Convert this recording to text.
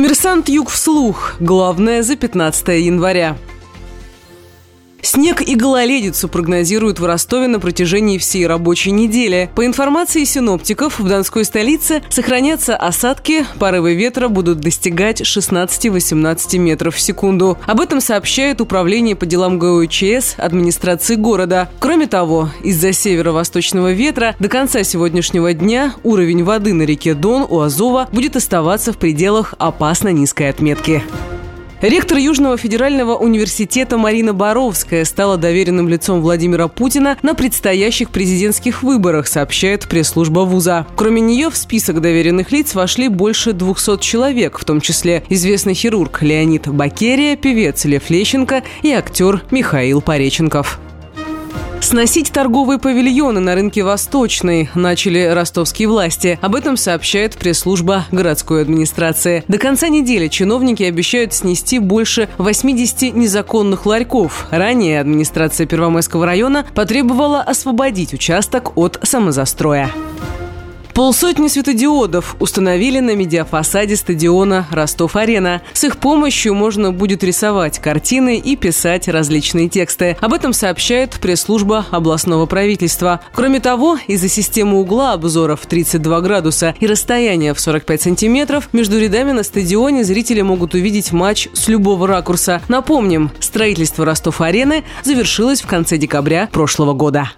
Коммерсант Юг вслух. Главное за 15 января. Снег и гололедицу прогнозируют в Ростове на протяжении всей рабочей недели. По информации синоптиков, в Донской столице сохранятся осадки, порывы ветра будут достигать 16-18 метров в секунду. Об этом сообщает Управление по делам ГОЧС администрации города. Кроме того, из-за северо-восточного ветра до конца сегодняшнего дня уровень воды на реке Дон у Азова будет оставаться в пределах опасно низкой отметки. Ректор Южного федерального университета Марина Боровская стала доверенным лицом Владимира Путина на предстоящих президентских выборах, сообщает пресс-служба вуза. Кроме нее в список доверенных лиц вошли больше 200 человек, в том числе известный хирург Леонид Бакерия, певец Лев Лещенко и актер Михаил Пореченков. Сносить торговые павильоны на рынке Восточный начали ростовские власти. Об этом сообщает пресс-служба городской администрации. До конца недели чиновники обещают снести больше 80 незаконных ларьков. Ранее администрация Первомайского района потребовала освободить участок от самозастроя. Полсотни светодиодов установили на медиафасаде стадиона «Ростов-Арена». С их помощью можно будет рисовать картины и писать различные тексты. Об этом сообщает пресс-служба областного правительства. Кроме того, из-за системы угла обзоров 32 градуса и расстояния в 45 сантиметров между рядами на стадионе зрители могут увидеть матч с любого ракурса. Напомним, строительство Ростов-Арены завершилось в конце декабря прошлого года.